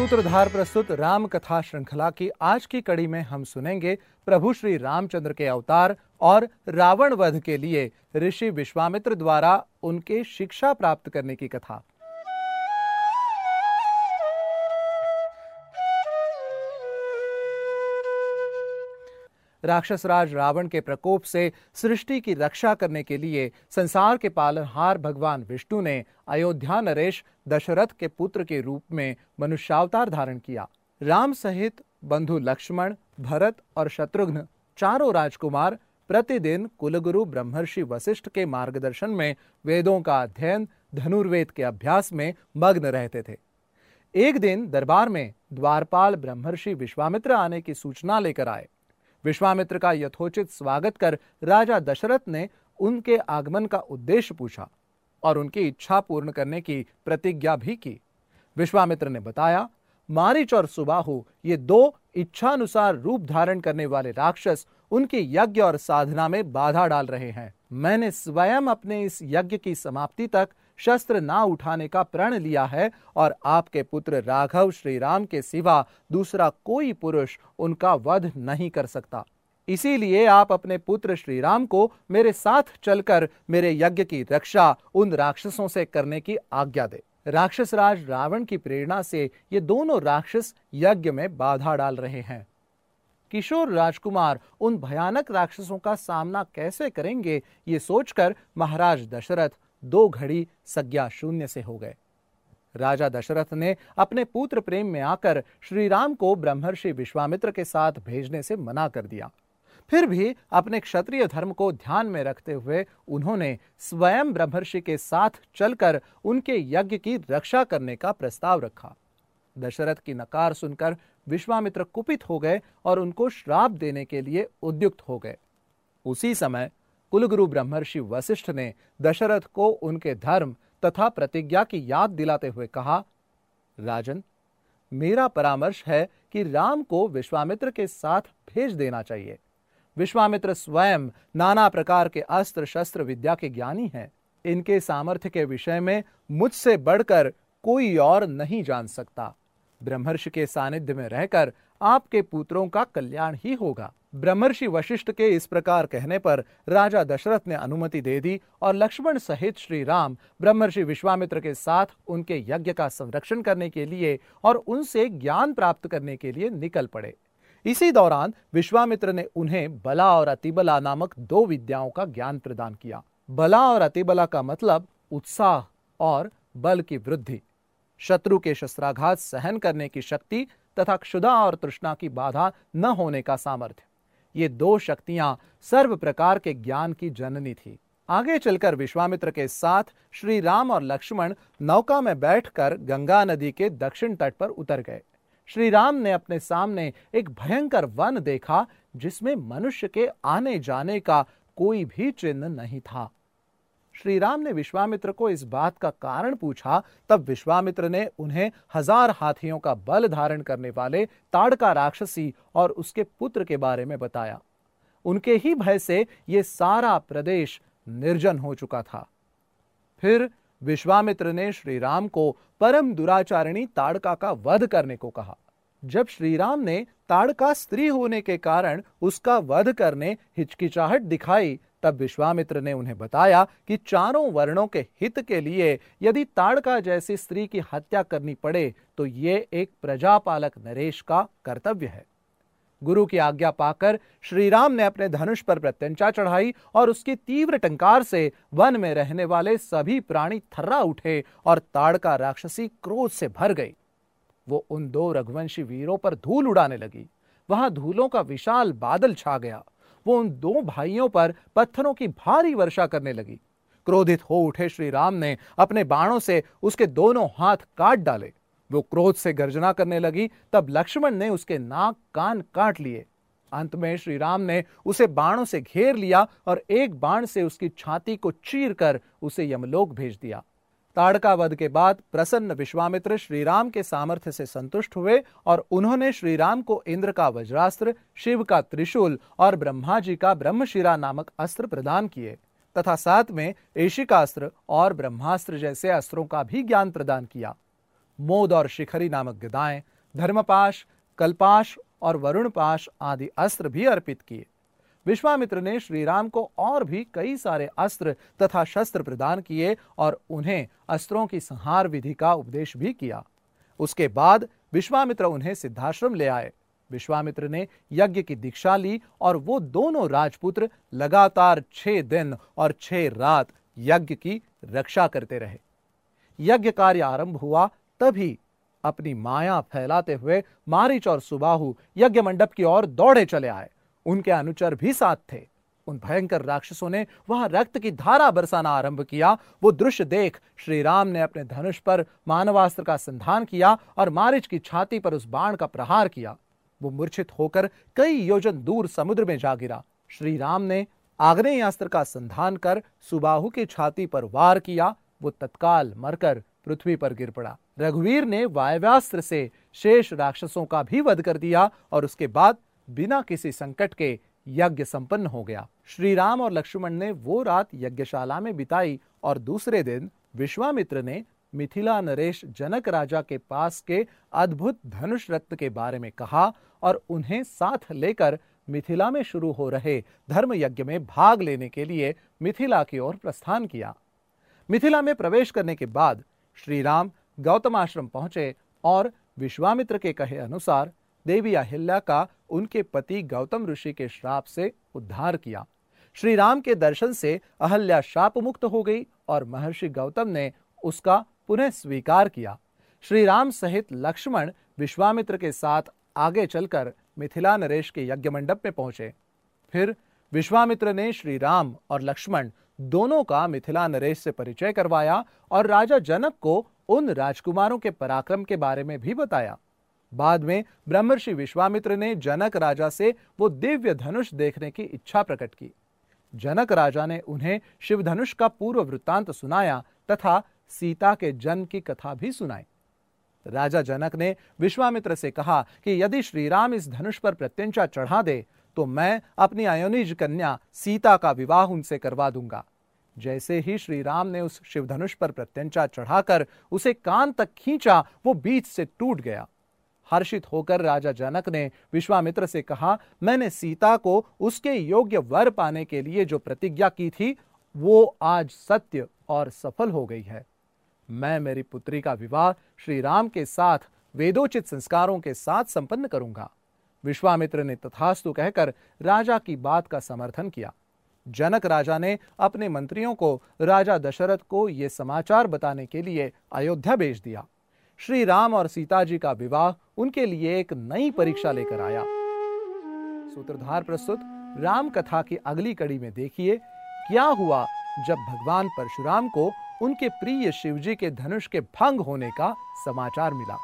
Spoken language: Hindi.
सूत्रधार प्रस्तुत राम कथा श्रृंखला की आज की कड़ी में हम सुनेंगे प्रभु श्री रामचंद्र के अवतार और रावण वध के लिए ऋषि विश्वामित्र द्वारा उनके शिक्षा प्राप्त करने की कथा। राक्षस राज रावण के प्रकोप से सृष्टि की रक्षा करने के लिए संसार के पालनहार भगवान विष्णु ने अयोध्या नरेश दशरथ के पुत्र के रूप में मनुष्यावतार धारण किया। राम सहित बंधु लक्ष्मण, भरत और शत्रुघ्न चारों राजकुमार प्रतिदिन कुलगुरु ब्रह्मर्षि वशिष्ठ के मार्गदर्शन में वेदों का अध्ययन, धनुर्वेद के अभ्यास में मग्न रहते थे। एक दिन दरबार में द्वारपाल ब्रह्मर्षि विश्वामित्र आने की सूचना लेकर आए। विश्वामित्र का यथोचित स्वागत कर राजा दशरथ ने उनके आगमन का उद्देश्य पूछा और उनकी इच्छा पूर्ण करने की प्रतिज्ञा भी की। विश्वामित्र ने बताया, मारिच और सुबाहु, ये दो इच्छानुसार रूप धारण करने वाले राक्षस उनके यज्ञ और साधना में बाधा डाल रहे हैं। मैंने स्वयं अपने इस यज्ञ की समाप्ति तक शस्त्र ना उठाने का प्रण लिया है और आपके पुत्र राघव श्री राम के सिवा दूसरा कोई पुरुष उनका वध नहीं कर सकता। इसीलिए आप अपने पुत्र श्री राम को मेरे साथ चलकर मेरे यज्ञ की रक्षा उन राक्षसों से करने की आज्ञा दे। राक्षस राज रावण की प्रेरणा से ये दोनों राक्षस यज्ञ में बाधा डाल रहे हैं। किशोर राजकुमार, उन भयानक राक्षसों का सामना कैसे करेंगे, ये सोचकर महाराज दशरथ दो घड़ी सज्ञा शून्य से हो गए। राजा दशरथ ने अपने पुत्र प्रेम में आकर श्री राम को ब्रह्मर्षि विश्वामित्र के साथ भेजने से मना कर दिया। फिर भी अपने क्षत्रिय धर्म को ध्यान में रखते हुए उन्होंने स्वयं ब्रह्मर्षि के साथ चलकर उनके यज्ञ की रक्षा करने का प्रस्ताव रखा। दशरथ की नकार सुनकर विश्वामित्र कुपित हो गए और उनको श्राप देने के लिए उद्युक्त हो गए। उसी समय कुलगुरु ब्रह्मर्षि वशिष्ठ ने दशरथ को उनके धर्म तथा प्रतिज्ञा की याद दिलाते हुए कहा, राजन, मेरा परामर्श है कि राम को विश्वामित्र के साथ भेज देना चाहिए। विश्वामित्र स्वयं नाना प्रकार के अस्त्र शस्त्र विद्या के ज्ञानी हैं। इनके सामर्थ्य के विषय में मुझसे बढ़कर कोई और नहीं जान सकता। ब्रह्मर्षि के सानिध्य में रहकर आपके पुत्रों का कल्याण ही होगा। ब्रह्मर्षि वशिष्ठ के इस प्रकार कहने पर राजा दशरथ ने अनुमति दे दी और लक्ष्मण सहित श्री राम ब्रह्मर्षि विश्वामित्र के साथ उनके यज्ञ का संरक्षण करने के लिए और उनसे ज्ञान प्राप्त करने के लिए निकल पड़े। इसी दौरान विश्वामित्र ने उन्हें बला और अतिबला नामक दो विद्याओं का ज्ञान प्रदान किया। बला और अतिबला का मतलब उत्साह और बल की वृद्धि। शत्रु के शस्त्राघात सहन करने की शक्ति तथा क्षुदा और तृष्णा की बाधा न होने का सामर्थ्य। ये दो शक्तियाँ सर्व प्रकार के ज्ञान की जननी थी। आगे चलकर विश्वामित्र के साथ श्री राम और लक्ष्मण नौका में बैठकर गंगा नदी के दक्षिण तट पर उतर गए। श्री राम ने अपने सामने एक भयंकर वन देखा, जिसमें मनुष्य के आने जाने का कोई भी चिन्ह नहीं था। श्री राम ने विश्वामित्र को इस बात का कारण पूछा, तब विश्वामित्र ने उन्हें हज़ार हाथियों का बल धारण करने वाले ताड़का राक्षसी और उसके पुत्र के बारे में बताया। उनके ही भय से ये सारा प्रदेश निर्जन हो चुका था। फिर विश्वामित्र ने श्री राम को परम दुराचारिणी ताड़का का वध करने को कहा। जब श्री राम ने ताड़का स्त्री होने के कारण उसका वध करने हिचकिचाहट दिखाई तब विश्वामित्र ने उन्हें बताया कि चारों वर्णों के हित के लिए यदि ताड़का जैसी स्त्री की हत्या करनी पड़े तो ये एक प्रजापालक नरेश का कर्तव्य है। गुरु की आज्ञा पाकर श्री राम ने अपने धनुष पर प्रत्यंचा चढ़ाई और उसकी तीव्र टंकार से वन में रहने वाले सभी प्राणी थर्रा उठे और ताड़का राक्षसी क्रोध से भर गई। वो उन दो रघुवंशी वीरों पर धूल उड़ाने लगी। वहाँ धूलों का विशाल बादल छा गया। वो उन दो भाइयों पर पत्थरों की भारी वर्षा करने लगी। क्रोधित हो उठे श्री राम ने अपने बाणों से उसके दोनों हाथ काट डाले। वो क्रोध से गर्जना करने लगी, तब लक्ष्मण ने उसके नाक कान काट लिए। अंत में श्री राम ने उसे बाणों से घेर लिया और एक बाण से उसकी छाती को चीर कर उसे यमलोक भेज दिया। ताड़का वध के बाद प्रसन्न विश्वामित्र श्रीराम के सामर्थ्य से संतुष्ट हुए और उन्होंने श्रीराम को इंद्र का वज्रास्त्र, शिव का त्रिशूल और ब्रह्मा जी का ब्रह्मशिरा नामक अस्त्र प्रदान किए, तथा साथ में एशिकास्त्र और ब्रह्मास्त्र जैसे अस्त्रों का भी ज्ञान प्रदान किया। मोद और शिखरी नामक गदाएँ, धर्मपाश, कल्पाश और वरुणपाश आदि अस्त्र भी अर्पित किए। विश्वामित्र ने श्री राम को और भी कई सारे अस्त्र तथा शस्त्र प्रदान किए और उन्हें अस्त्रों की संहार विधि का उपदेश भी किया। उसके बाद विश्वामित्र उन्हें सिद्धाश्रम ले आए। विश्वामित्र ने यज्ञ की दीक्षा ली और वो दोनों राजपुत्र लगातार छह दिन और छह रात यज्ञ की रक्षा करते रहे। यज्ञ कार्य आरंभ हुआ, तभी अपनी माया फैलाते हुए मारिच और सुबाहु यज्ञ मंडप की ओर दौड़े चले आए। उनके अनुचर भी साथ थे। उन भयंकर राक्षसों ने वहाँ रक्त की धारा बरसाना आरंभ किया। वो दृश्य देख श्री राम ने अपने धनुष पर मानवास्त्र का संधान किया और मारिच की छाती पर उस बाण का प्रहार किया। वो मूर्छित होकर कई योजन दूर समुद्र में जा गिरा। श्री राम ने आग्नेय अस्त्र का संधान कर सुबाहु की छाती पर वार किया। वो तत्काल मरकर पृथ्वी पर गिर पड़ा। रघुवीर ने वायव्यास्त्र से शेष राक्षसों का भी वध कर दिया और उसके बाद बिना किसी संकट के यज्ञ संपन्न हो गया। श्री राम और लक्ष्मण ने वो रात यज्ञशाला में बिताई और दूसरे दिन विश्वामित्र ने मिथिला नरेश जनक राजा के पास के अद्भुत धनुष रत्न के बारे में कहा और उन्हें साथ लेकर मिथिला में शुरू हो रहे धर्म यज्ञ में भाग लेने के लिए मिथिला की ओर प्रस्थान किया। मिथिला में प्रवेश करने के बाद श्री राम गौतम आश्रम पहुँचे और विश्वामित्र के कहे अनुसार देवी अहिल्या का उनके पति गौतम ऋषि के श्राप से उद्धार किया। श्री राम के दर्शन से अहल्या शाप मुक्त हो गई और महर्षि गौतम ने उसका पुनः स्वीकार किया। श्री राम सहित लक्ष्मण विश्वामित्र के साथ आगे चलकर मिथिला नरेश के यज्ञ मंडप में पहुँचे। फिर विश्वामित्र ने श्री राम और लक्ष्मण दोनों का मिथिला नरेश से परिचय करवाया और राजा जनक को उन राजकुमारों के पराक्रम के बारे में भी बताया। बाद में ब्रह्मर्षि विश्वामित्र ने जनक राजा से वो दिव्य धनुष देखने की इच्छा प्रकट की। जनक राजा ने उन्हें शिव धनुष का पूर्व वृत्तांत सुनाया तथा सीता के जन्म की कथा भी सुनाई। राजा जनक ने विश्वामित्र से कहा कि यदि श्रीराम इस धनुष पर प्रत्यंचा चढ़ा दे तो मैं अपनी अयोनिज कन्या सीता का विवाह उनसे करवा दूँगा। जैसे ही श्री राम ने उस शिवधनुष पर प्रत्यंचा चढ़ाकर उसे कान तक खींचा, वो बीच से टूट गया। हर्षित होकर राजा जनक ने विश्वामित्र से कहा, मैंने सीता को उसके योग्य वर पाने के लिए जो प्रतिज्ञा की थी, वो आज सत्य और सफल हो गई है। मैं मेरी पुत्री का विवाह श्री राम के साथ, वेदोचित संस्कारों के साथ संपन्न करूँगा विश्वामित्र ने तथास्तु कहकर राजा की बात का समर्थन किया। जनक राजा ने अपने मंत्रियों को राजा दशरथ को यह समाचार बताने के लिए अयोध्या भेज दिया। श्री राम और सीता जी का विवाह उनके लिए एक नई परीक्षा लेकर आया। सूत्रधार प्रस्तुत राम कथा की अगली कड़ी में देखिए, क्या हुआ जब भगवान परशुराम को उनके प्रिय शिवजी के धनुष के भंग होने का समाचार मिला।